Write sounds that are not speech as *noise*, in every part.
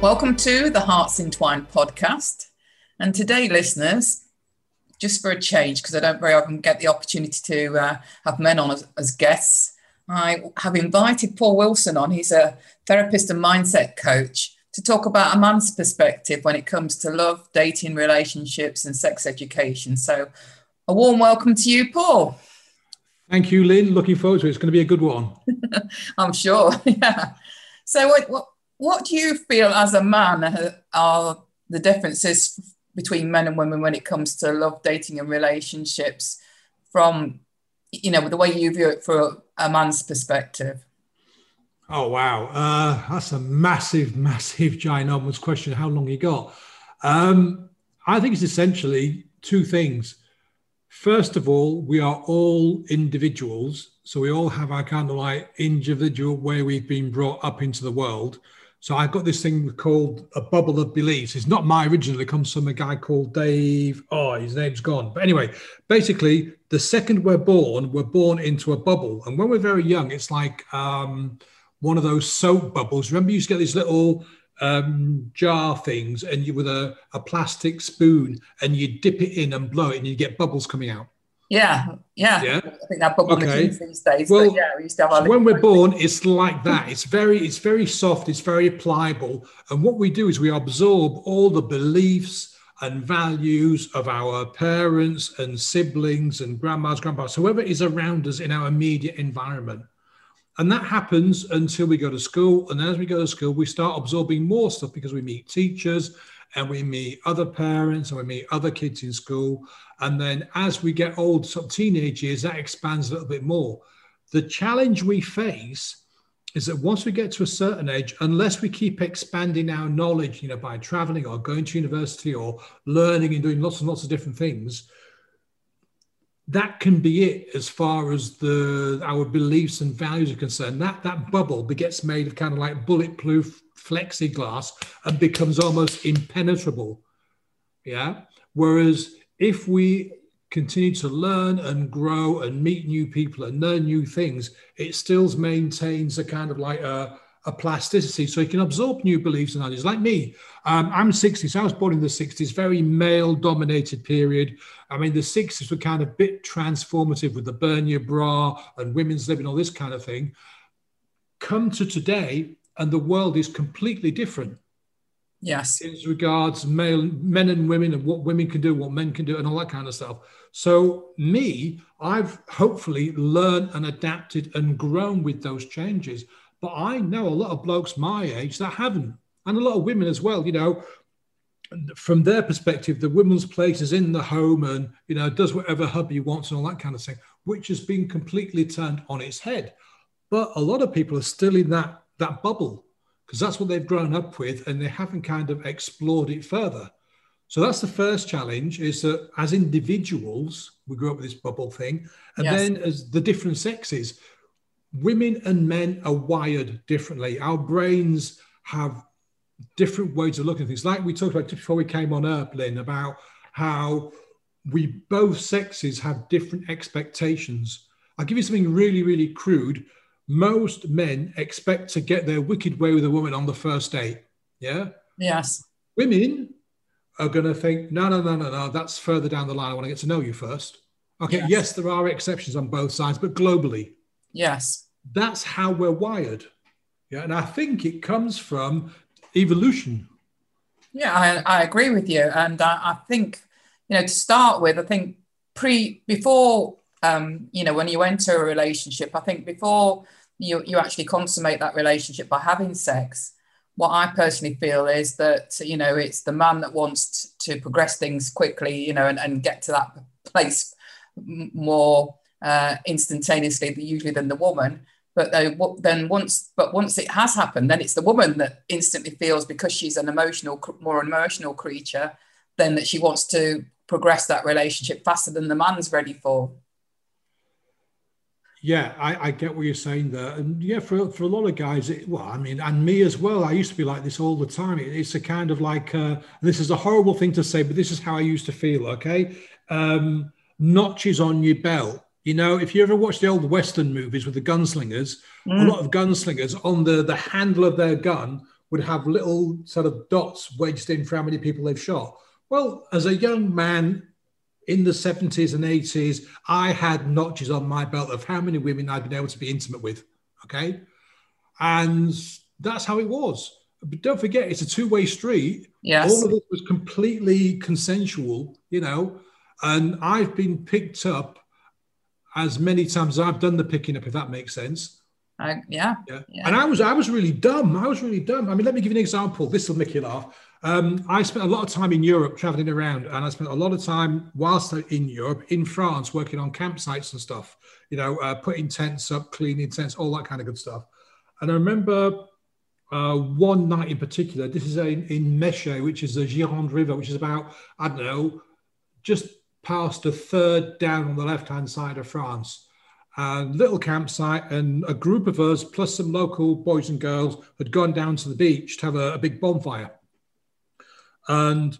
Welcome to the Hearts Entwined podcast. And today, listeners, just for a change, because I don't very often get the opportunity to uh, have men on as, as, guests, I have invited Paul Wilson on. He's a therapist and mindset coach to talk about a man's perspective when it comes to love, dating, relationships, and sex education. So, a warm welcome to you, Paul. Thank you, Lynn. Looking forward to it. It's going to be a good one. *laughs* I'm sure. *laughs* Yeah. So, what, what what do you feel as a man are the differences between men and women when it comes to love, dating, and relationships from, you know, the way you view it from a man's perspective? Oh, wow. Uh, that's a massive, massive, ginormous question. How long you got? Um, I think it's essentially two things. First of all, we are all individuals. So we all have our kind of like individual way we've been brought up into the world. So I've got this thing called a bubble of beliefs. It's not my original. It comes from a guy called Dave. Oh, his name's gone. But anyway, basically, the second we're born, we're born into a bubble. And when we're very young, it's like um, one of those soap bubbles. Remember, you used to get these little um, jar things, and you with a, a plastic spoon, and you dip it in and blow it, and you get bubbles coming out. Yeah, yeah. Yeah. I think that bubble okay. these days. Well, yeah, we used to have so when we're born, it's like that. It's very, it's very soft. It's very pliable. And what we do is we absorb all the beliefs and values of our parents and siblings and grandmas, grandpas, whoever is around us in our immediate environment. And that happens until we go to school. And as we go to school, we start absorbing more stuff because we meet teachers and we meet other parents and we meet other kids in school. And then as we get old, sort of teenage years, that expands a little bit more. The challenge we face is that once we get to a certain age, unless we keep expanding our knowledge, you know, by traveling or going to university or learning and doing lots and lots of different things, that can be it as far as the our beliefs and values are concerned. That that bubble gets made of kind of like bulletproof flexiglass and becomes almost impenetrable. Yeah. Whereas if we continue to learn and grow and meet new people and learn new things, it still maintains a kind of like a, a plasticity. So you can absorb new beliefs and ideas. Like me, um, I'm 60, so I was born in the 60s, very male dominated period. I mean, the 60s were kind of bit transformative with the burn your bra and women's living, all this kind of thing. Come to today, and the world is completely different. Yes. As regards male, men and women, and what women can do, what men can do, and all that kind of stuff. So, me, I've hopefully learned and adapted and grown with those changes. But I know a lot of blokes my age that haven't, and a lot of women as well. You know, from their perspective, the woman's place is in the home and, you know, does whatever hubby wants and all that kind of thing, which has been completely turned on its head. But a lot of people are still in that that bubble because that's what they've grown up with and they haven't kind of explored it further. So that's the first challenge is that as individuals, we grew up with this bubble thing. And yes. then as the different sexes, women and men are wired differently. Our brains have different ways of looking at things. Like we talked about before we came on Earth, Lynn, about how we both sexes have different expectations. I'll give you something really, really crude most men expect to get their wicked way with a woman on the first date. Yeah. Yes. Women are going to think, no, no, no, no, no, that's further down the line. I want to get to know you first. Okay. Yes, yes there are exceptions on both sides, but globally. Yes. That's how we're wired. Yeah. And I think it comes from evolution. Yeah, I, I agree with you. And I, I think, you know, to start with, I think pre, before, um, you know, when you enter a relationship, I think before you, you actually consummate that relationship by having sex. What I personally feel is that, you know, it's the man that wants to progress things quickly, you know, and, and get to that place more uh, instantaneously, usually than the woman. but they, then once but once it has happened then it's the woman that instantly feels because she's an emotional more emotional creature then that she wants to progress that relationship faster than the man's ready for yeah, I, I, get what you're saying there, and yeah, for for a lot of guys, it, well, I mean, and me as well. I used to be like this all the time. It, it's a kind of like uh, this is a horrible thing to say, but this is how I used to feel. Okay, um, notches on your belt. You know, if you ever watch the old Western movies with the gunslingers, mm. a lot of gunslingers on the the handle of their gun would have little sort of dots wedged in for how many people they've shot. Well, as a young man in the 70s and 80s, I had notches on my belt of how many women I'd been able to be intimate with. Okay. And that's how it was. But don't forget, it's a two way street. Yes. All of it was completely consensual, you know. And I've been picked up as many times as I've done the picking up, if that makes sense. I, yeah, yeah. yeah. And I was I was really dumb. I was really dumb. I mean, let me give you an example. This will make you laugh. Um, I spent a lot of time in Europe traveling around, and I spent a lot of time whilst in Europe, in France, working on campsites and stuff, you know, uh, putting tents up, cleaning tents, all that kind of good stuff. And I remember uh, one night in particular, this is in, Meche, which is the Gironde River, which is about, I don't know, just past a third down on the left hand side of France. A little campsite, and a group of us, plus some local boys and girls, had gone down to the beach to have a, a big bonfire. And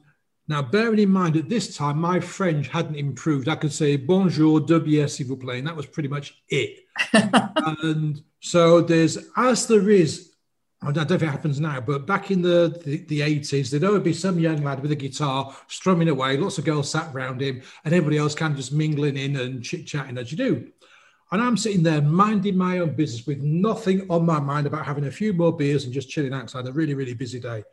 now, bearing in mind at this time, my French hadn't improved. I could say bonjour, bières, s'il vous plaît, and that was pretty much it. *laughs* and so there's, as there is, I don't know if it happens now, but back in the, the, the 80s, there'd always be some young lad with a guitar strumming away, lots of girls sat around him, and everybody else kind of just mingling in and chit chatting as you do. And I'm sitting there minding my own business with nothing on my mind about having a few more beers and just chilling outside a really, really busy day.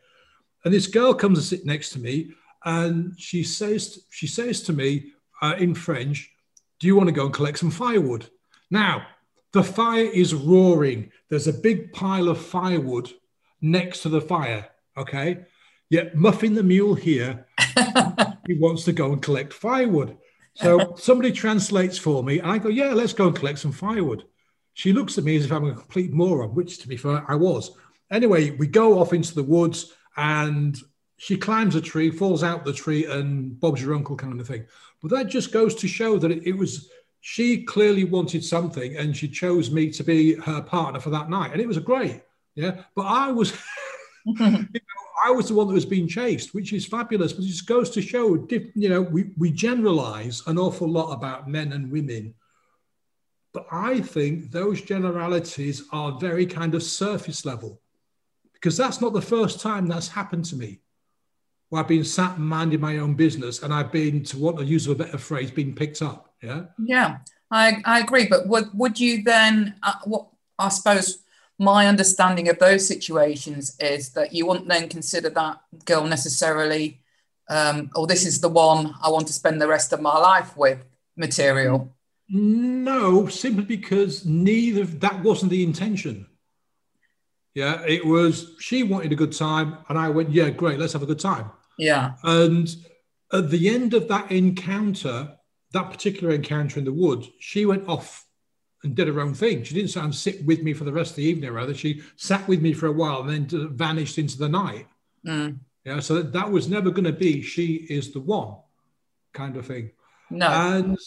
And this girl comes and sits next to me, and she says she says to me uh, in French, "Do you want to go and collect some firewood?" Now, the fire is roaring. There's a big pile of firewood next to the fire. Okay, yet Muffin the mule here, *laughs* he wants to go and collect firewood. So somebody translates for me, and I go, "Yeah, let's go and collect some firewood." She looks at me as if I'm a complete moron, which, to be fair, I was. Anyway, we go off into the woods and she climbs a tree, falls out the tree, and Bob's your uncle kind of thing. But that just goes to show that it, it was she clearly wanted something, and she chose me to be her partner for that night, and it was great. Yeah, but I was. *laughs* *laughs* you know, I was the one that was being chased, which is fabulous. But it just goes to show, you know, we, we generalize an awful lot about men and women. But I think those generalities are very kind of surface level because that's not the first time that's happened to me. Where I've been sat minding my own business and I've been, to what to use of a better phrase, being picked up. Yeah. Yeah, I, I agree. But would, would you then, uh, what I suppose my understanding of those situations is that you wouldn't then consider that girl necessarily, um, or oh, this is the one I want to spend the rest of my life with material. No, simply because neither that wasn't the intention. Yeah, it was she wanted a good time, and I went, yeah, great, let's have a good time. Yeah. And at the end of that encounter, that particular encounter in the woods, she went off and did her own thing. She didn't sit sit with me for the rest of the evening, rather. She sat with me for a while and then vanished into the night. Mm. Yeah, so that, that was never going to be she is the one kind of thing. No. And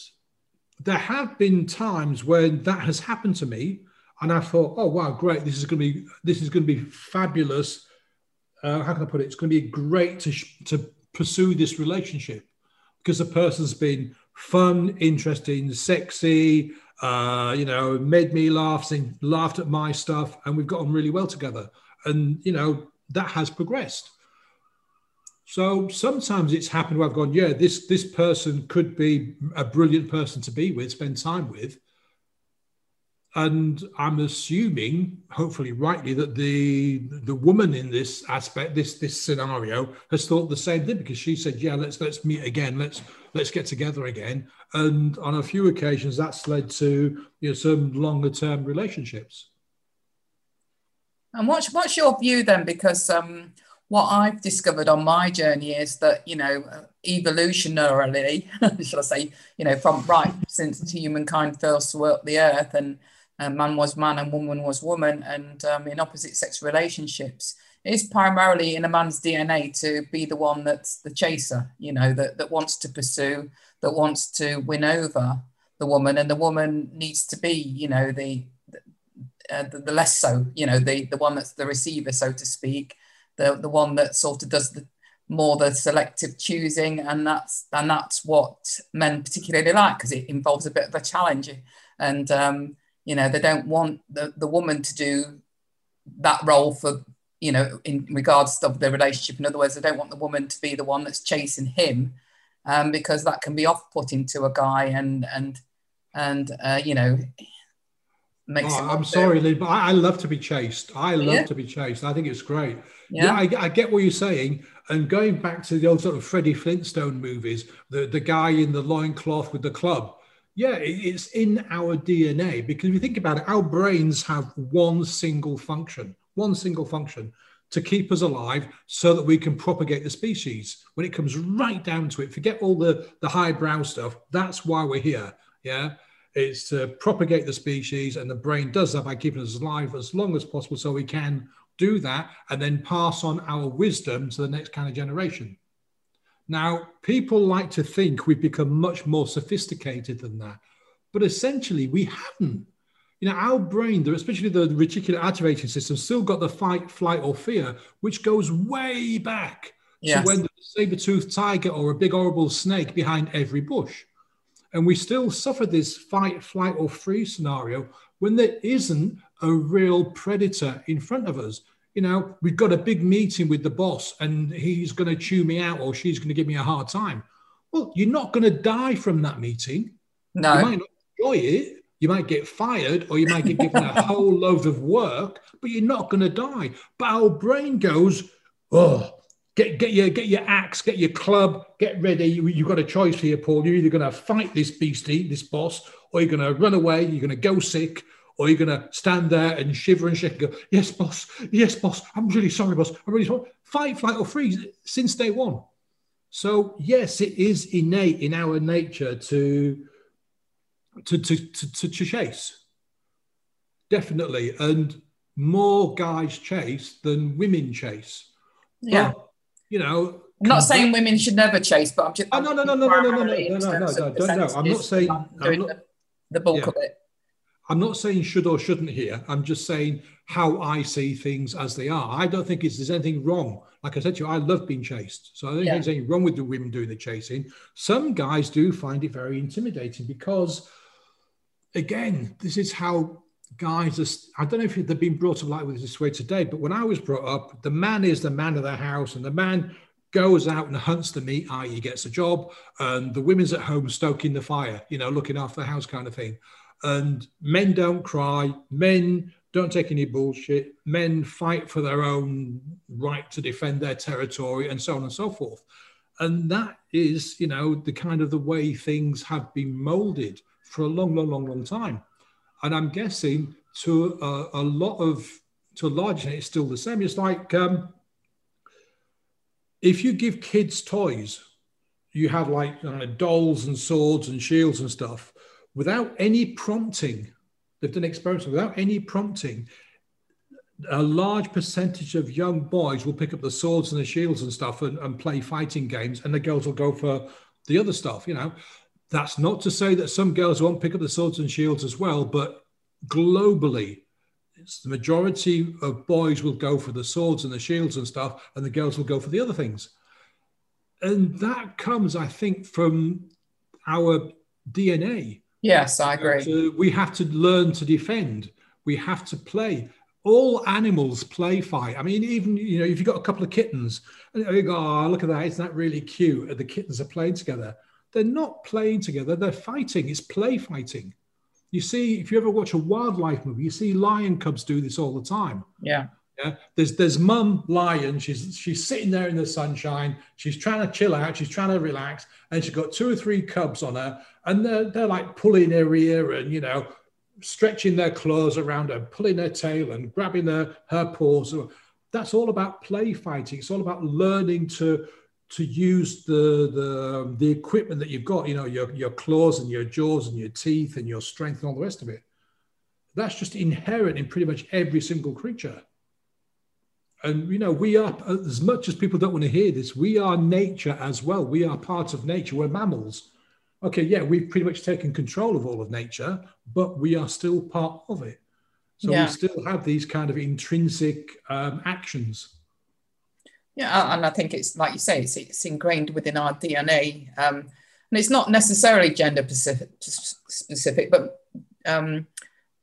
there have been times when that has happened to me and I thought, oh wow, great! This is going to be this is going to be fabulous. Uh, how can I put it? It's going to be great to to pursue this relationship because the person's been fun, interesting, sexy. Uh, you know, made me laugh, and laughed at my stuff, and we've gotten really well together. And you know that has progressed. So sometimes it's happened where I've gone, yeah, this this person could be a brilliant person to be with, spend time with, and I'm assuming, hopefully rightly, that the the woman in this aspect, this this scenario, has thought the same thing because she said, "Yeah, let's let's meet again, let's let's get together again." And on a few occasions, that's led to you know some longer term relationships. And what's what's your view then? Because um, what I've discovered on my journey is that you know evolutionarily, *laughs* shall I say, you know, from right since humankind first walked the earth and man was man and woman was woman, and um, in opposite sex relationships, it's primarily in a man's DNA to be the one that's the chaser, you know, that, that wants to pursue, that wants to win over the woman, and the woman needs to be, you know, the uh, the, the, less so, you know, the the one that's the receiver, so to speak, the the one that sort of does the more the selective choosing, and that's and that's what men particularly like because it involves a bit of a challenge, and um, you know they don't want the, the woman to do that role for you know in regards of the relationship. In other words, they don't want the woman to be the one that's chasing him, um, because that can be off-putting to a guy, and and and uh, you know makes. Oh, I'm sorry, Lynn, but I, I, love to be chased. I love yeah. to be chased. I think it's great. Yeah, yeah I, I, get what you're saying. And going back to the old sort of Freddie Flintstone movies, the, the guy in the loincloth with the club. Yeah, it's in our DNA because if you think about it, our brains have one single function, one single function to keep us alive so that we can propagate the species. When it comes right down to it, forget all the, the highbrow stuff. That's why we're here. Yeah. It's to propagate the species, and the brain does that by keeping us alive as long as possible so we can do that and then pass on our wisdom to the next kind of generation. Now, people like to think we've become much more sophisticated than that, but essentially we haven't. You know, our brain, especially the reticular activating system, still got the fight, flight, or fear, which goes way back yes. to when the saber-toothed tiger or a big horrible snake behind every bush. And we still suffer this fight, flight, or freeze scenario when there isn't a real predator in front of us. You know, we've got a big meeting with the boss and he's going to chew me out or she's going to give me a hard time. Well, you're not going to die from that meeting. No. You might not enjoy it. You might get fired or you might get given a whole *laughs* load of work, but you're not going to die. But our brain goes, oh, get, get, your, get your axe, get your club, get ready. You, you've got a choice here, Paul. You're either going to fight this beastie, this boss, or you're going to run away, you're going to go sick, or you're going to stand there and shiver and shake and go, Yes, boss. Yes, boss. I'm really sorry, boss. I'm really sorry. Fight, flight, or freeze since day one. So, yes, it is innate in our nature to, to, to, to, to, chase. Definitely. And more guys chase than women chase. Yeah. But, you know, I'm not saying women should never chase, but I'm just. Oh, no, no, no, no, no, no, no, no, no, no, no, no, no. I'm not saying. I'm not, the bulk yeah. of it. I'm not saying should or shouldn't here. I'm just saying how I see things as they are. I don't think there's anything wrong. Like I said to you, I love being chased. So I don't yeah. think there's anything wrong with the women doing the chasing. Some guys do find it very intimidating because, again, this is how guys are. I don't know if they've been brought up like this way today, but when I was brought up, the man is the man of the house and the man goes out and hunts the meat, i.e., gets a job, and the women's at home stoking the fire, you know, looking after the house kind of thing. And men don't cry, men don't take any bullshit, men fight for their own right to defend their territory, and so on and so forth. And that is, you know, the kind of the way things have been molded for a long, long, long, long time. And I'm guessing to a, a lot of, to a large extent, it's still the same. It's like um, if you give kids toys, you have like know, dolls and swords and shields and stuff without any prompting. They've done experiments without any prompting. A large percentage of young boys will pick up the swords and the shields and stuff and, and play fighting games, and the girls will go for the other stuff. You know, that's not to say that some girls won't pick up the swords and shields as well, but globally, it's the majority of boys will go for the swords and the shields and stuff, and the girls will go for the other things. And that comes, I think, from our DNA. Yes, I agree. So we have to learn to defend. We have to play. All animals play fight. I mean, even you know, if you've got a couple of kittens, and you go, "Oh, look at that! Isn't that really cute?" The kittens are playing together. They're not playing together. They're fighting. It's play fighting. You see, if you ever watch a wildlife movie, you see lion cubs do this all the time. Yeah. Yeah. There's there's mum lion. She's she's sitting there in the sunshine. She's trying to chill out. She's trying to relax, and she's got two or three cubs on her, and they're they're like pulling her ear and you know, stretching their claws around her, pulling her tail and grabbing her her paws. That's all about play fighting. It's all about learning to to use the the um, the equipment that you've got. You know, your your claws and your jaws and your teeth and your strength and all the rest of it That's just inherent in pretty much every single creature. And you know, we are as much as people don't want to hear this, we are nature as well. We are part of nature. We're mammals. Okay, yeah, we've pretty much taken control of all of nature, but we are still part of it. So yeah. we still have these kind of intrinsic um, actions. Yeah, and I think it's like you say, it's, it's ingrained within our DNA, um, and it's not necessarily gender specific, specific but um,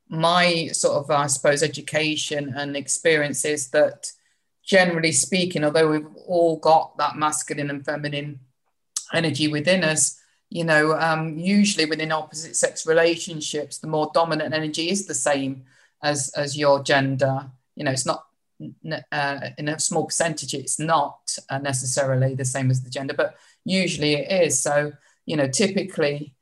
my sort of, I suppose, education and experiences that, generally speaking, although we've all got that masculine and feminine energy within us, you know, um, usually within opposite sex relationships, the more dominant energy is the same as as your gender. You know, it's not uh, in a small percentage, it's not uh, necessarily the same as the gender, but usually it is. So, you know, typically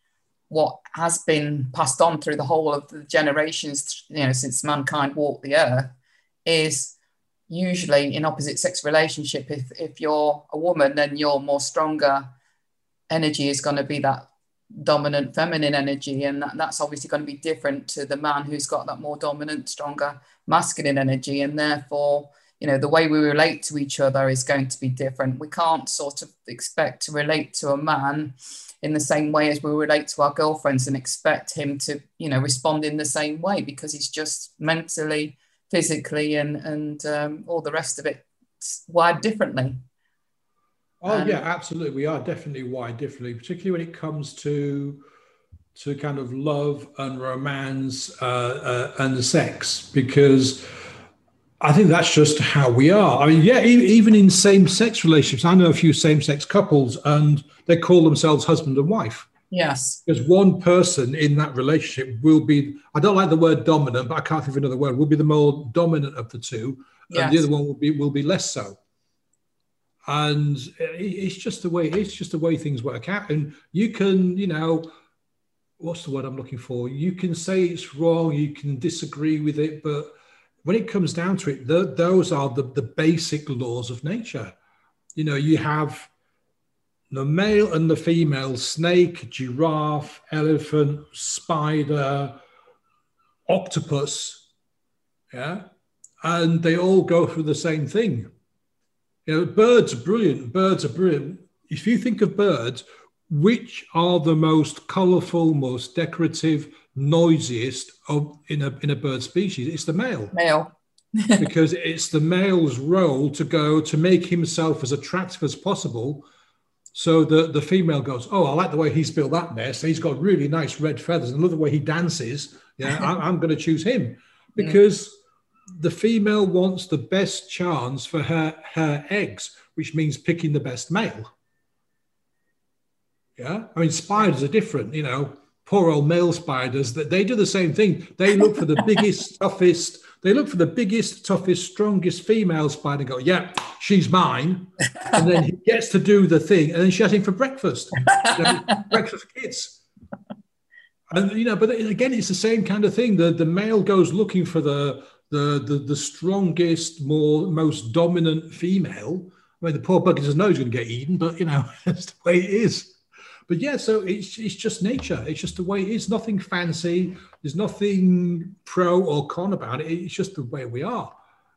what has been passed on through the whole of the generations, you know, since mankind walked the earth is usually in opposite sex relationship. If, if you're a woman, then your more stronger energy is going to be that dominant feminine energy and that, that's obviously going to be different to the man who's got that more dominant stronger masculine energy and therefore you know the way we relate to each other is going to be different we can't sort of expect to relate to a man in the same way as we relate to our girlfriends and expect him to you know respond in the same way because he's just mentally physically and and um, all the rest of it wired differently Oh um, yeah, absolutely. We are definitely wired differently, particularly when it comes to to kind of love and romance uh, uh, and sex, because I think that's just how we are. I mean, yeah, even in same-sex relationships, I know a few same-sex couples, and they call themselves husband and wife. Yes. Because one person in that relationship will be, I don't like the word dominant, but I can't think of another word, will be the more dominant of the two, yes. and the other one will be will be less so and it's just the way it's just the way things work out and you can you know what's the word i'm looking for you can say it's wrong you can disagree with it but when it comes down to it the, those are the, the basic laws of nature you know you have the male and the female snake giraffe elephant spider octopus yeah and they all go through the same thing you know, birds are brilliant. Birds are brilliant. If you think of birds, which are the most colourful, most decorative, noisiest of in a in a bird species? It's the male. Male. *laughs* because it's the male's role to go to make himself as attractive as possible. So the, the female goes, Oh, I like the way he's built that nest. He's got really nice red feathers. And I love the way he dances. Yeah, *laughs* I'm, I'm going to choose him because the female wants the best chance for her, her eggs, which means picking the best male. Yeah. I mean, spiders are different, you know, poor old male spiders that they do the same thing. They look for the *laughs* biggest, toughest, they look for the biggest, toughest, strongest female spider and go, yeah, she's mine. And then he gets to do the thing and then she has him for breakfast. You know, *laughs* breakfast for kids. And you know, but again, it's the same kind of thing. The the male goes looking for the the, the, the strongest, more most dominant female. I mean, the poor bugger doesn't know he's going to get eaten, but you know, *laughs* that's the way it is. But yeah, so it's it's just nature. It's just the way it is. Nothing fancy. There's nothing pro or con about it. It's just the way we are.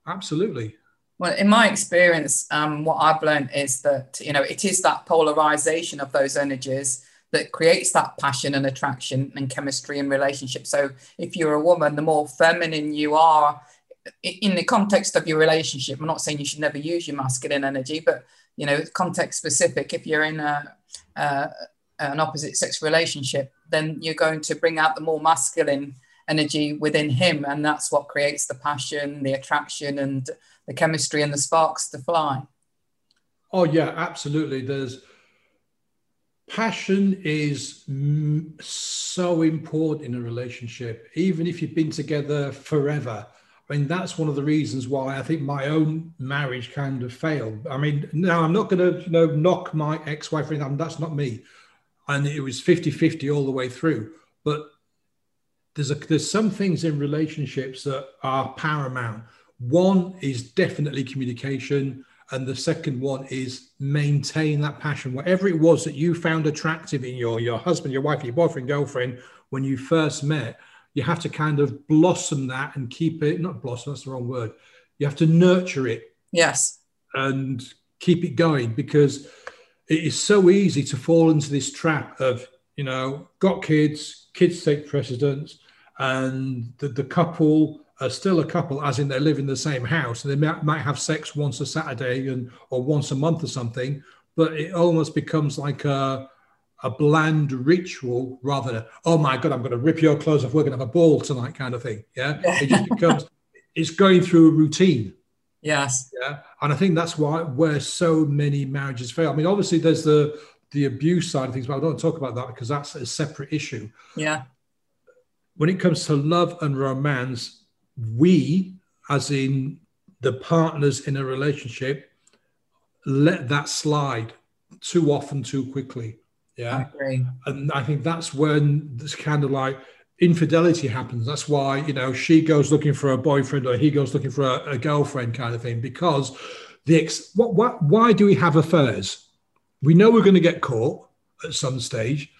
Absolutely. Well, in my experience, um, what I've learned is that you know it is that polarization of those energies that creates that passion and attraction and chemistry and relationship. So if you're a woman, the more feminine you are in the context of your relationship, I'm not saying you should never use your masculine energy, but you know, context specific, if you're in a, uh, an opposite sex relationship, then you're going to bring out the more masculine energy within him. And that's what creates the passion, the attraction, and the chemistry and the sparks to fly. Oh, yeah, absolutely. There's, passion is so important in a relationship, even if you've been together forever. I mean, that's one of the reasons why I think my own marriage kind of failed. I mean, now I'm not going to you know knock my ex-wife. That's not me, and it was 50-50 all the way through. But there's a, there's some things in relationships that are paramount. One is definitely communication. And the second one is maintain that passion. Whatever it was that you found attractive in your, your husband, your wife, your boyfriend, girlfriend, when you first met, you have to kind of blossom that and keep it, not blossom, that's the wrong word. You have to nurture it. Yes. And keep it going because it is so easy to fall into this trap of, you know, got kids, kids take precedence, and the, the couple are still a couple, as in they live in the same house, and they might, might have sex once a Saturday and or once a month or something, but it almost becomes like a a bland ritual rather than oh my god, I'm going to rip your clothes off, we're going to have a ball tonight kind of thing. Yeah, it just becomes it's going through a routine. Yes. Yeah, and I think that's why where so many marriages fail. I mean, obviously there's the the abuse side of things, but I don't talk about that because that's a separate issue. Yeah. When it comes to love and romance, we, as in the partners in a relationship, let that slide too often, too quickly. Yeah. I. And I think that's when this kind of like infidelity happens. That's why, you know, she goes looking for a boyfriend or he goes looking for a, a girlfriend kind of thing because the ex, what, what, why do we have affairs? We know we're going to get caught at some stage.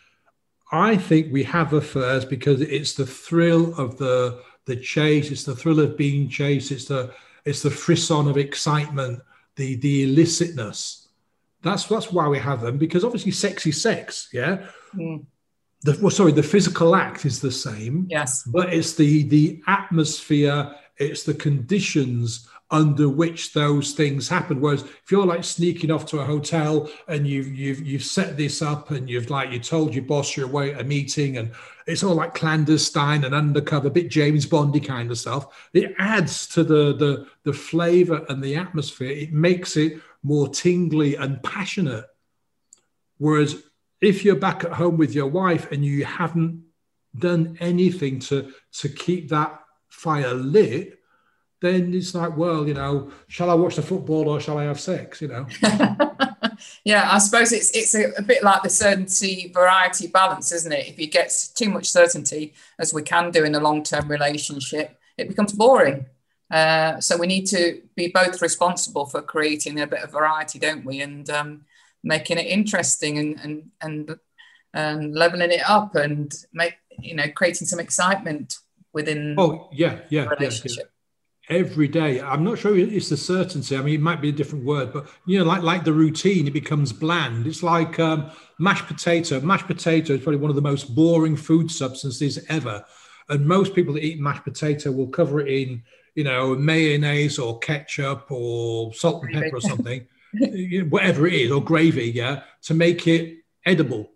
I think we have affairs because it's the thrill of the the chase, it's the thrill of being chased, it's the it's the frisson of excitement, the the illicitness. That's that's why we have them because obviously sex is sex, yeah. Mm. The, well, sorry, the physical act is the same. Yes, but it's the the atmosphere, it's the conditions under which those things happen. Whereas if you're like sneaking off to a hotel and you've you've you've set this up and you've like you told your boss you're away at a meeting and it's all like clandestine and undercover, bit James Bondy kind of stuff. It adds to the the the flavor and the atmosphere. It makes it more tingly and passionate. Whereas if you're back at home with your wife and you haven't done anything to to keep that fire lit, then it's like, well, you know, shall I watch the football or shall I have sex? You know. *laughs* yeah, I suppose it's it's a, a, bit like the certainty variety balance, isn't it? If you get too much certainty, as we can do in a long term relationship, it becomes boring. Uh, so we need to be both responsible for creating a bit of variety, don't we? And um, making it interesting and and and and leveling it up and make you know creating some excitement within. Oh yeah, yeah, relationship. Yeah, every day. I'm not sure it's the certainty. I mean, it might be a different word, but you know, like like the routine, it becomes bland. It's like um, mashed potato. Mashed potato is probably one of the most boring food substances ever, and most people that eat mashed potato will cover it in, you know, mayonnaise or ketchup or salt and pepper or *laughs* something, whatever it is, or gravy, yeah, to make it edible.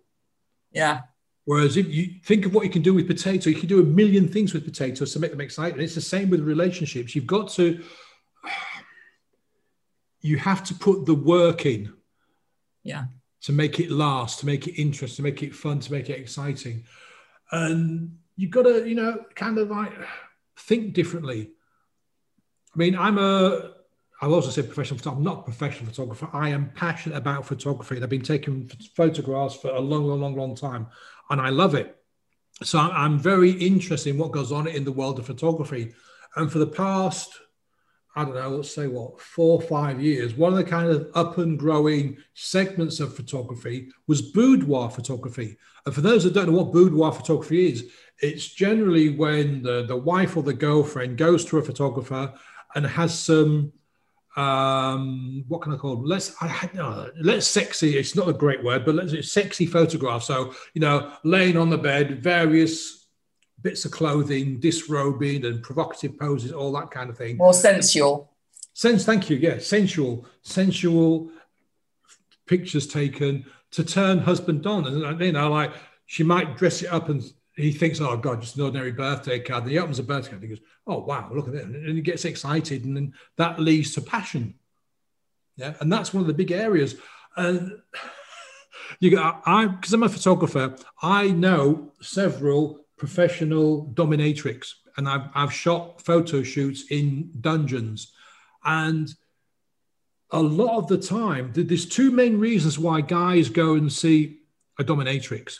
Yeah. Whereas if you think of what you can do with potato, you can do a million things with potatoes to make them exciting. It's the same with relationships. You've got to, you have to put the work in. Yeah. To make it last, to make it interesting, to make it fun, to make it exciting. And you've got to, you know, kind of like think differently. I mean, I'm a, I've also said professional photographer. I'm not a professional photographer. I am passionate about photography. And I've been taking photographs for a long, long, long, long time and I love it. So I'm very interested in what goes on in the world of photography. And for the past, I don't know, let's say what, four or five years, one of the kind of up and growing segments of photography was boudoir photography. And for those that don't know what boudoir photography is, it's generally when the, the wife or the girlfriend goes to a photographer and has some um what can i call them? Let's i no, let's sexy it's not a great word but let's sexy photograph so you know laying on the bed various bits of clothing disrobing and provocative poses all that kind of thing. More sensual. Sense thank you yeah sensual sensual pictures taken to turn husband on. And you know like she might dress it up and he thinks, oh God, just an ordinary birthday card. And he opens a birthday card and he goes, oh wow, look at it. And he gets excited and then that leads to passion. Yeah. And that's one of the big areas. And *laughs* you go, I, because I'm a photographer, I know several professional dominatrix and I've, I've shot photo shoots in dungeons. And a lot of the time, there's two main reasons why guys go and see a dominatrix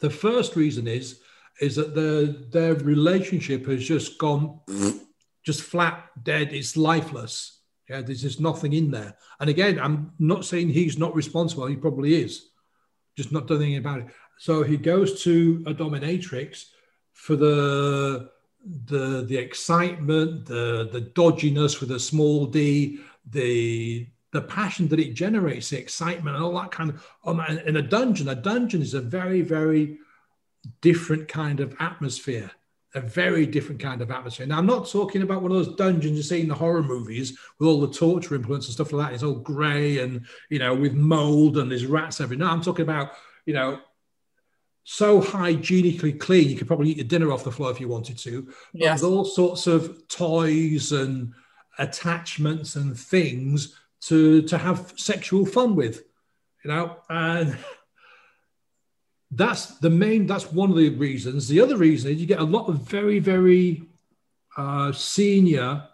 the first reason is is that their their relationship has just gone just flat dead. It's lifeless. Yeah, there's just nothing in there. And again, I'm not saying he's not responsible. He probably is, just not doing anything about it. So he goes to a dominatrix for the the the excitement, the the dodginess with a small d, the the passion that it generates, the excitement, and all that kind of. Um, in a dungeon, a dungeon is a very very different kind of atmosphere a very different kind of atmosphere. Now, I'm not talking about one of those dungeons you see in the horror movies with all the torture implements and stuff like that. It's all grey and, you know, with mold and there's rats everywhere. No, I'm talking about, you know, so hygienically clean, you could probably eat your dinner off the floor if you wanted to. Yes. With all sorts of toys and attachments and things to, to have sexual fun with, you know, and that's the main that's one of the reasons. The other reason is you get a lot of very very uh, senior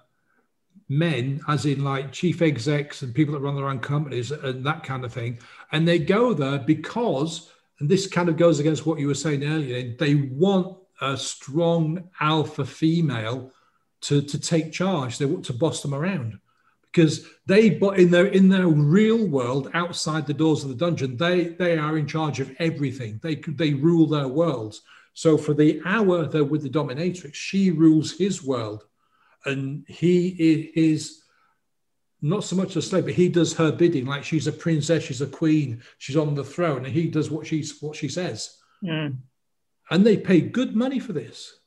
men as in like chief execs and people that run their own companies and that kind of thing. And they go there because and this kind of goes against what you were saying earlier they want a strong alpha female to, to take charge. They want to boss them around because they but in their in their real world outside the doors of the dungeon they they are in charge of everything. They they rule their worlds. So for the hour they're with the dominatrix she rules his world. And he is not so much a slave but he does her bidding. Like she's a princess she's a queen she's on the throne and he does what she's what she says. Mm. and they pay good money for this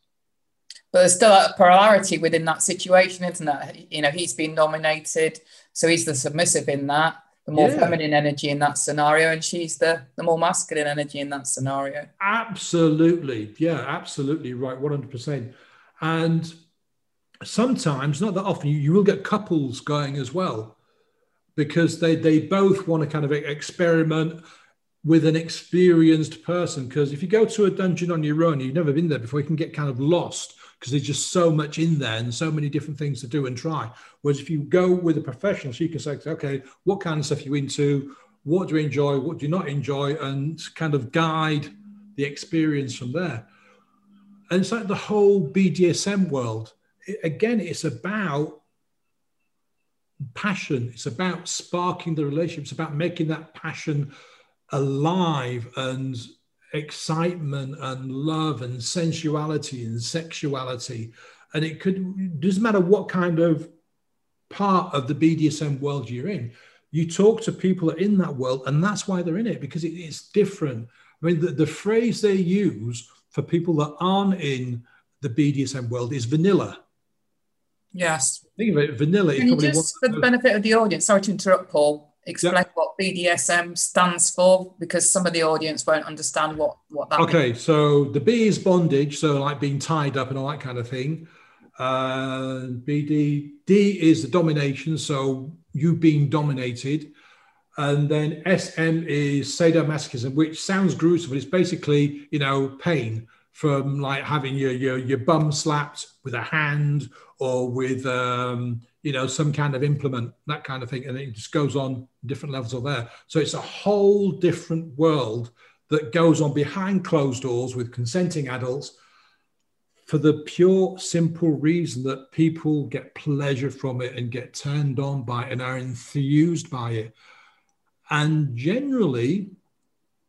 but there's still a polarity within that situation, isn't there? You know, he's been nominated, so he's the submissive in that, the more yeah. feminine energy in that scenario, and she's the the more masculine energy in that scenario. Absolutely, yeah, absolutely right, one hundred percent. And sometimes, not that often, you, you will get couples going as well, because they they both want to kind of experiment with an experienced person. Because if you go to a dungeon on your own, you've never been there before, you can get kind of lost because there's just so much in there and so many different things to do and try. Whereas if you go with a professional, you can say, okay, what kind of stuff are you into? What do you enjoy? What do you not enjoy? And kind of guide the experience from there. And it's like the whole BDSM world. It, again, it's about passion. It's about sparking the relationship. It's about making that passion alive and excitement and love and sensuality and sexuality. And it could, it doesn't matter what kind of part of the BDSM world you're in. You talk to people in that world, and that's why they're in it because it, it's different. I mean, the, the phrase they use for people that aren't in the BDSM world is vanilla. Yes. Think of it, vanilla. Can you just, for the benefit of the audience, sorry to interrupt, Paul, explain. What BDSM stands for because some of the audience won't understand what what that okay means. so the B is bondage so like being tied up and all that kind of thing uh, BD D is the domination so you being dominated and then SM is sadomasochism which sounds gruesome but it's basically you know pain from like having your your, your bum slapped with a hand or with um, you know, some kind of implement, that kind of thing. And it just goes on different levels of there. So it's a whole different world that goes on behind closed doors with consenting adults for the pure, simple reason that people get pleasure from it and get turned on by it and are enthused by it. And generally,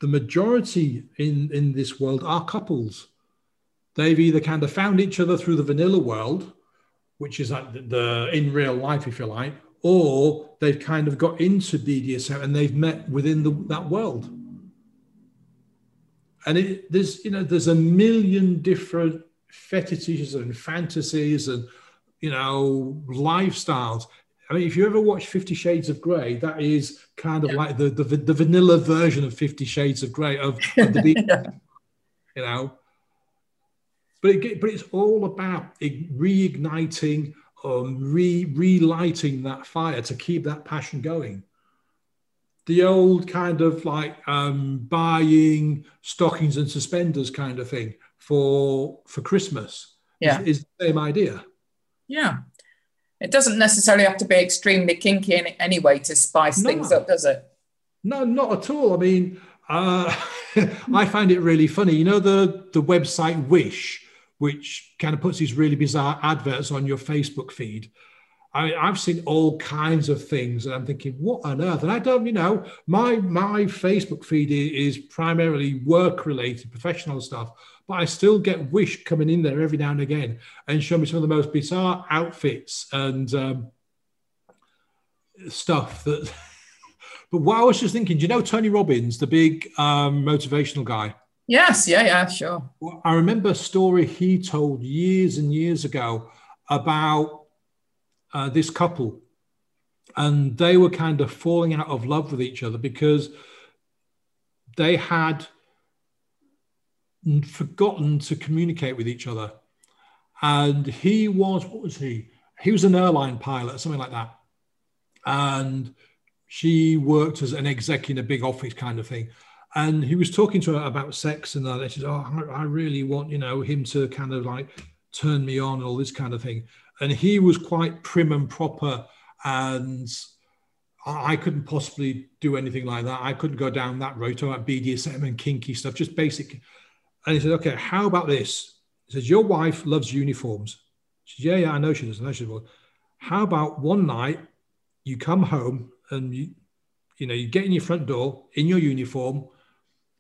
the majority in, in this world are couples. They've either kind of found each other through the vanilla world which is like the, the, in real life, if you like, or they've kind of got into BDSM and they've met within the, that world. And it, there's you know there's a million different fetishes and fantasies and you know lifestyles. I mean, if you ever watch Fifty Shades of Grey, that is kind of yeah. like the, the, the vanilla version of Fifty Shades of Grey of, of the *laughs* yeah. you know. But, it, but it's all about reigniting, um, re, relighting that fire to keep that passion going. The old kind of like um, buying stockings and suspenders kind of thing for for Christmas. Yeah, is, is the same idea. Yeah, it doesn't necessarily have to be extremely kinky in any way to spice no. things up, does it? No, not at all. I mean, uh, *laughs* I find it really funny. You know the the website Wish which kind of puts these really bizarre adverts on your Facebook feed. I, mean, I've seen all kinds of things, and I'm thinking, what on earth? And I don't, you know, my my Facebook feed is primarily work related, professional stuff, but I still get Wish coming in there every now and again and show me some of the most bizarre outfits and um, stuff that. *laughs* but what I was just thinking, do you know Tony Robbins, the big um, motivational guy? Yes, yeah, yeah, sure. I remember a story he told years and years ago about uh, this couple, and they were kind of falling out of love with each other because they had forgotten to communicate with each other. And he was, what was he? He was an airline pilot, or something like that. And she worked as an exec in a big office kind of thing. And he was talking to her about sex and that. And she said, Oh, I really want, you know, him to kind of like turn me on and all this kind of thing and he was quite prim and proper and I couldn't possibly do anything like that. I couldn't go down that road, talking about BDSM and kinky stuff, just basic. And he said, okay, how about this? He says, your wife loves uniforms. She says, yeah, yeah, I know she does. I know she does. How about one night you come home and you, you know, you get in your front door in your uniform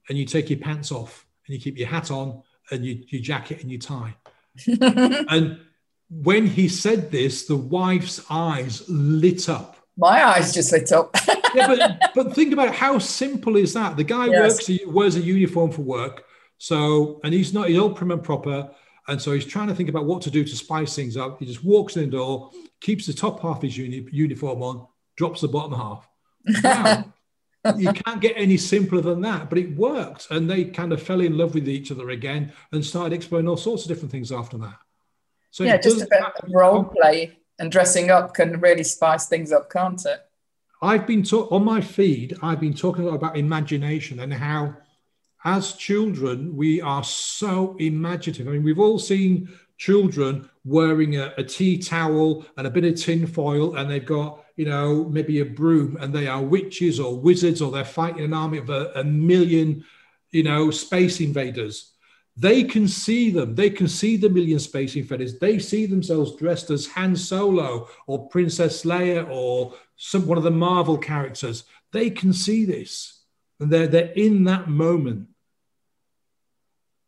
and you take your pants off and you keep your hat on and you, your jacket and your tie. *laughs* and when he said this, the wife's eyes lit up. My eyes just lit up. *laughs* yeah, but, but think about how simple is that? The guy yes. works, he wears a uniform for work. So, and he's not, he's all prim and proper. And so he's trying to think about what to do to spice things up. He just walks in the door, keeps the top half of his uni- uniform on, drops the bottom half. *laughs* Wow. You can't get any simpler than that, but it worked. And they kind of fell in love with each other again and started exploring all sorts of different things after that. So yeah, just a bit of role play and dressing up can really spice things up, can't it? I've been on my feed. I've been talking a lot about imagination and how, as children, we are so imaginative. I mean, we've all seen children wearing a, a tea towel and a bit of tin foil, and they've got you know maybe a broom, and they are witches or wizards, or they're fighting an army of a, a million, you know, space invaders they can see them. They can see the million space invaders. They see themselves dressed as Han Solo or Princess Leia or some one of the Marvel characters. They can see this, and they're they're in that moment.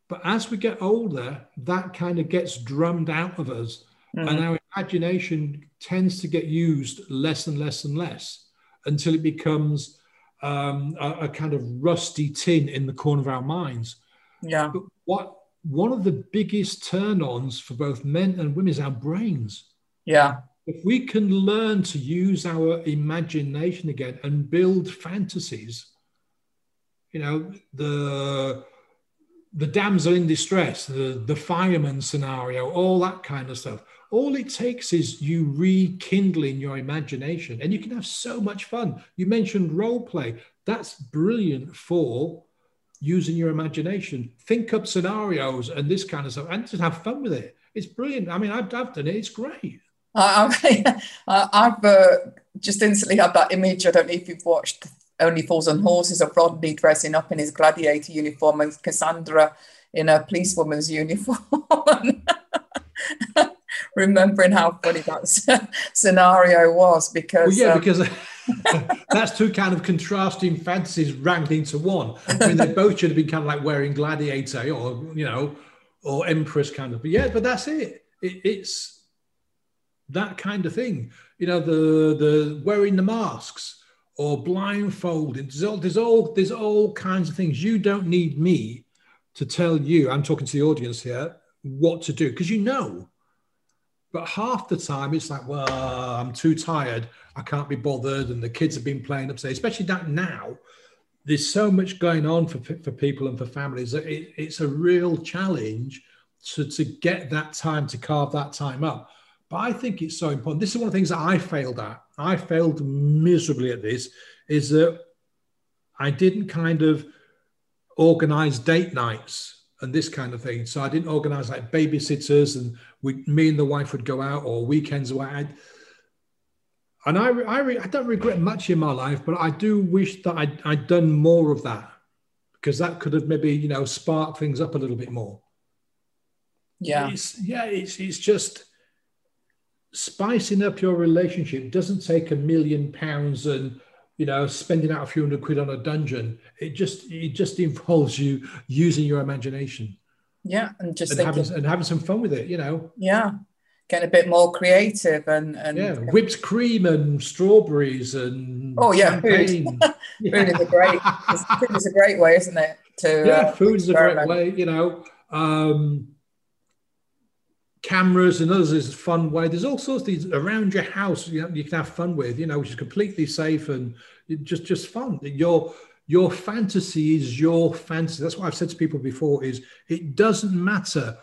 But as we get older, that kind of gets drummed out of us, mm-hmm. and our imagination tends to get used less and less and less until it becomes um, a, a kind of rusty tin in the corner of our minds yeah. But what one of the biggest turn-ons for both men and women is our brains. Yeah. If we can learn to use our imagination again and build fantasies, you know, the the damsel in distress, the, the fireman scenario, all that kind of stuff. All it takes is you rekindling your imagination and you can have so much fun. You mentioned role play. That's brilliant for using your imagination. Think up scenarios and this kind of stuff, and just have fun with it. It's brilliant. I mean, I've, I've done it. It's great. I, have *laughs* uh, just instantly had that image. I don't know if you've watched Only Fools and Horses of Rodney dressing up in his gladiator uniform and Cassandra in a policewoman's uniform. *laughs* Remembering how funny that *laughs* scenario was because. Well, yeah, um, because *laughs* that's two kind of contrasting fantasies rammed into one. I mean, they both should have been kind of like wearing gladiator or you know, or empress kind of. But yeah, but that's it. it it's that kind of thing. You know, the the wearing the masks or blindfolded. There's all there's all there's all kinds of things. You don't need me to tell you. I'm talking to the audience here what to do because you know. But half the time it's like, well, I'm too tired. I can't be bothered, and the kids have been playing upstairs. Especially that now, there's so much going on for for people and for families that it, it's a real challenge to to get that time to carve that time up. But I think it's so important. This is one of the things that I failed at. I failed miserably at this. Is that I didn't kind of organize date nights and this kind of thing. So I didn't organize like babysitters and we, me and the wife would go out or weekends away and I, I, I, don't regret much in my life, but I do wish that I'd, I'd done more of that because that could have maybe you know sparked things up a little bit more. Yeah, it's, yeah, it's it's just spicing up your relationship doesn't take a million pounds and you know spending out a few hundred quid on a dungeon it just it just involves you using your imagination. Yeah and just and, thinking, having, and having some fun with it you know. Yeah getting a bit more creative and, and yeah whipped cream and strawberries and oh yeah food. *laughs* food is a great *laughs* food is a great way isn't it to yeah uh, food is a great way you know. Um cameras and others is a fun way. There's all sorts of things around your house you, know, you can have fun with, you know, which is completely safe and just just fun. Your your fantasy is your fantasy. That's what I've said to people before: is it doesn't matter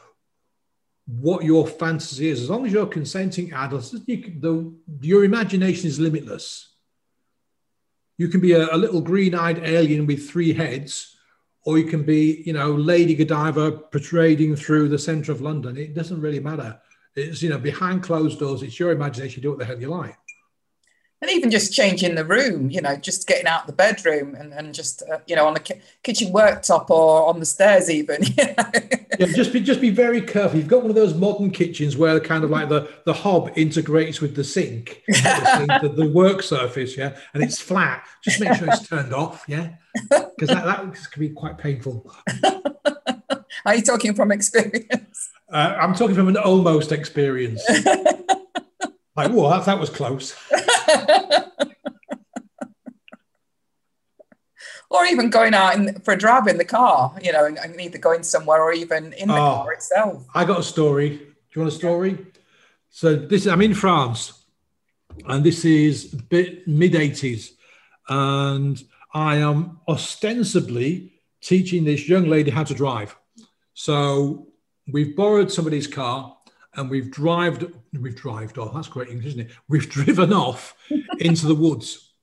what your fantasy is, as long as you're consenting adults. You can, the, your imagination is limitless. You can be a, a little green-eyed alien with three heads or you can be, you know, Lady Godiva parading through the centre of London. It doesn't really matter. It's, you know, behind closed doors, it's your imagination. You do what the hell you like. And even just changing the room, you know, just getting out the bedroom and, and just, uh, you know, on the ki- kitchen worktop or on the stairs, even. *laughs* You know? yeah, just be just be very careful. You've got one of those modern kitchens where kind of like the, the hob integrates with the sink, *laughs* the, sink the, the work surface, yeah, and it's flat. Just make sure it's *laughs* turned off, yeah because that, that can be quite painful. Are you talking from experience? Uh, I'm talking from an almost experience. like, whoa, that, that was close. *laughs* or even going out in, for a drive in the car, you know, and, and either going somewhere or even in the oh, car itself. I got a story. Do you want a story? So this I'm in France, and this is mid 80s, and I am ostensibly teaching this young lady how to drive. So we've borrowed somebody's car and we've drived, we've drived off. That's great English, isn't it? We've driven off *laughs* into the woods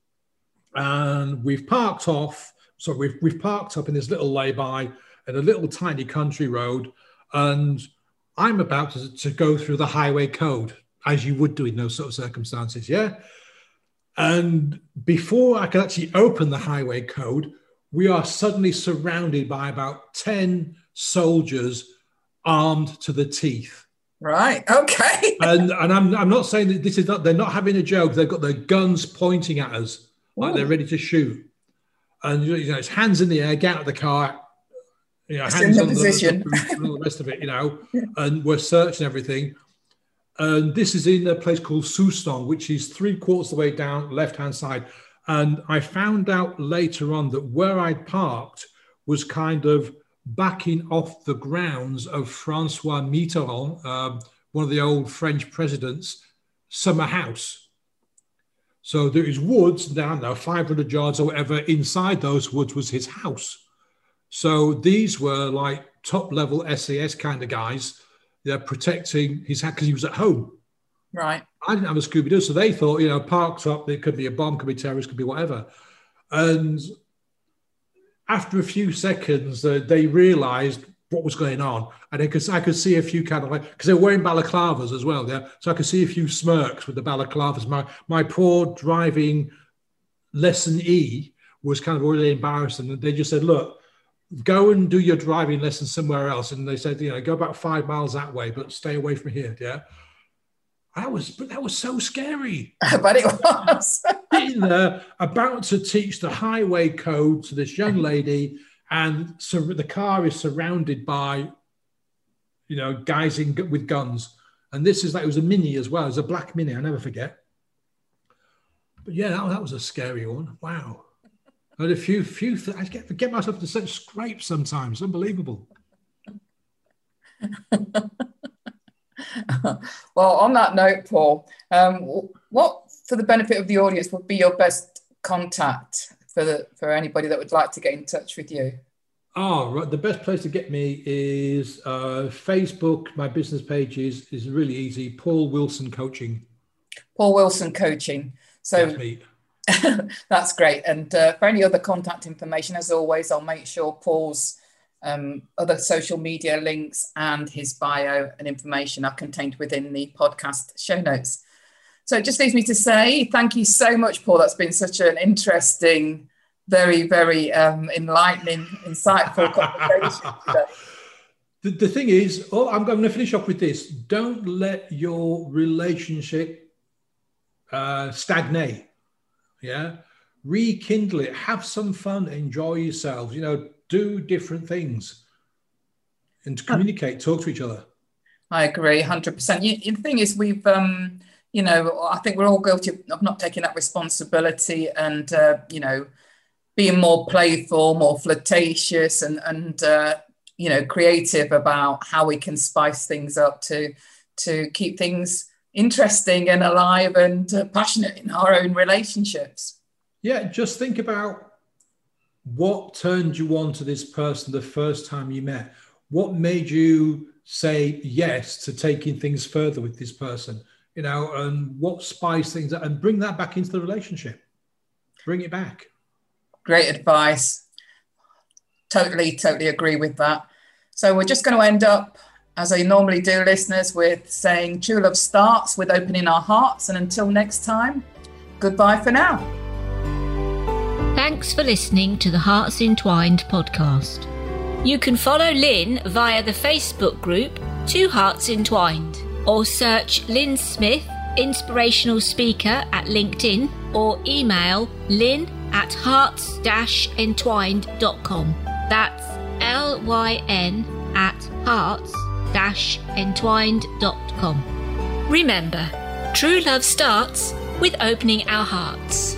and we've parked off. So we've, we've parked up in this little lay-by in a little tiny country road. And I'm about to, to go through the highway code as you would do in those sort of circumstances. Yeah. And before I can actually open the highway code, we are suddenly surrounded by about 10 soldiers armed to the teeth. Right. Okay. and and I'm, I'm not saying that this is not, they're not having a joke. They've got their guns pointing at us like Ooh. they're ready to shoot. And, you know, it's hands in the air, get out of the car, you know, hands in the position. The, and all the rest of it, you know, *laughs* and we're searching everything. And this is in a place called Soustons, which is three quarters of the way down left hand side. And I found out later on that where I'd parked was kind of backing off the grounds of Francois Mitterrand, um, one of the old French presidents' summer house. So there is woods down there, 500 yards or whatever. Inside those woods was his house. So these were like top level SAS kind of guys they're protecting his hat because he was at home. Right. I didn't have a Scooby Doo, so they thought, you know, parked up, it could be a bomb, could be terrorists, could be whatever. And after a few seconds, uh, they realised what was going on, and I could I could see a few kind of like because they're wearing balaclavas as well, yeah. So I could see a few smirks with the balaclavas. My my poor driving lesson E was kind of really embarrassing, and they just said, "Look, go and do your driving lesson somewhere else. And they said, you know, go about five miles that way, but stay away from here. Yeah. That was, but that was so scary. *laughs* but it was. Sitting there about to teach the highway code to this young lady, and so the car is surrounded by, you know, guys in, with guns. And this is like, it was a mini as well. It was a black mini. I never forget. But yeah, that, that was a scary one. Wow. I had a few, few, th- I get, get myself to such scrapes sometimes. Unbelievable. *laughs* well, on that note, Paul, um, what, for the benefit of the audience, would be your best contact for the for anybody that would like to get in touch with you? Oh, right. The best place to get me is uh, Facebook. My business page is is really easy. Paul Wilson Coaching. Paul Wilson Coaching. So *laughs* That's great. And uh, for any other contact information, as always, I'll make sure Paul's um, other social media links and his bio and information are contained within the podcast show notes. So it just leaves me to say thank you so much, Paul. That's been such an interesting, very, very um, enlightening, insightful conversation the, the thing is, oh, I'm going to finish off with this. Don't let your relationship uh, stagnate. Yeah. Rekindle it. Have some fun. Enjoy yourselves. You know, do different things and communicate, talk to each other. I agree 100%. You, the thing is, we've, um, you know, I think we're all guilty of not taking that responsibility and, uh, you know, being more playful, more flirtatious, and, and uh, you know creative about how we can spice things up to to keep things interesting and alive and uh, passionate in our own relationships. Yeah just think about what turned you on to this person the first time you met. What made you say yes to taking things further with this person you know and what spice things up and bring that back into the relationship bring it back great advice totally totally agree with that so we're just going to end up, as I normally do, listeners, with saying true love starts with opening our hearts. And until next time, goodbye for now. Thanks for listening to the Hearts Entwined podcast. You can follow Lynn via the Facebook group Two Hearts Entwined or search Lynn Smith, inspirational speaker at LinkedIn or email lynn at hearts-entwined.com. That's L-Y-N at hearts-entwined.com. Remember, true love starts with opening our hearts.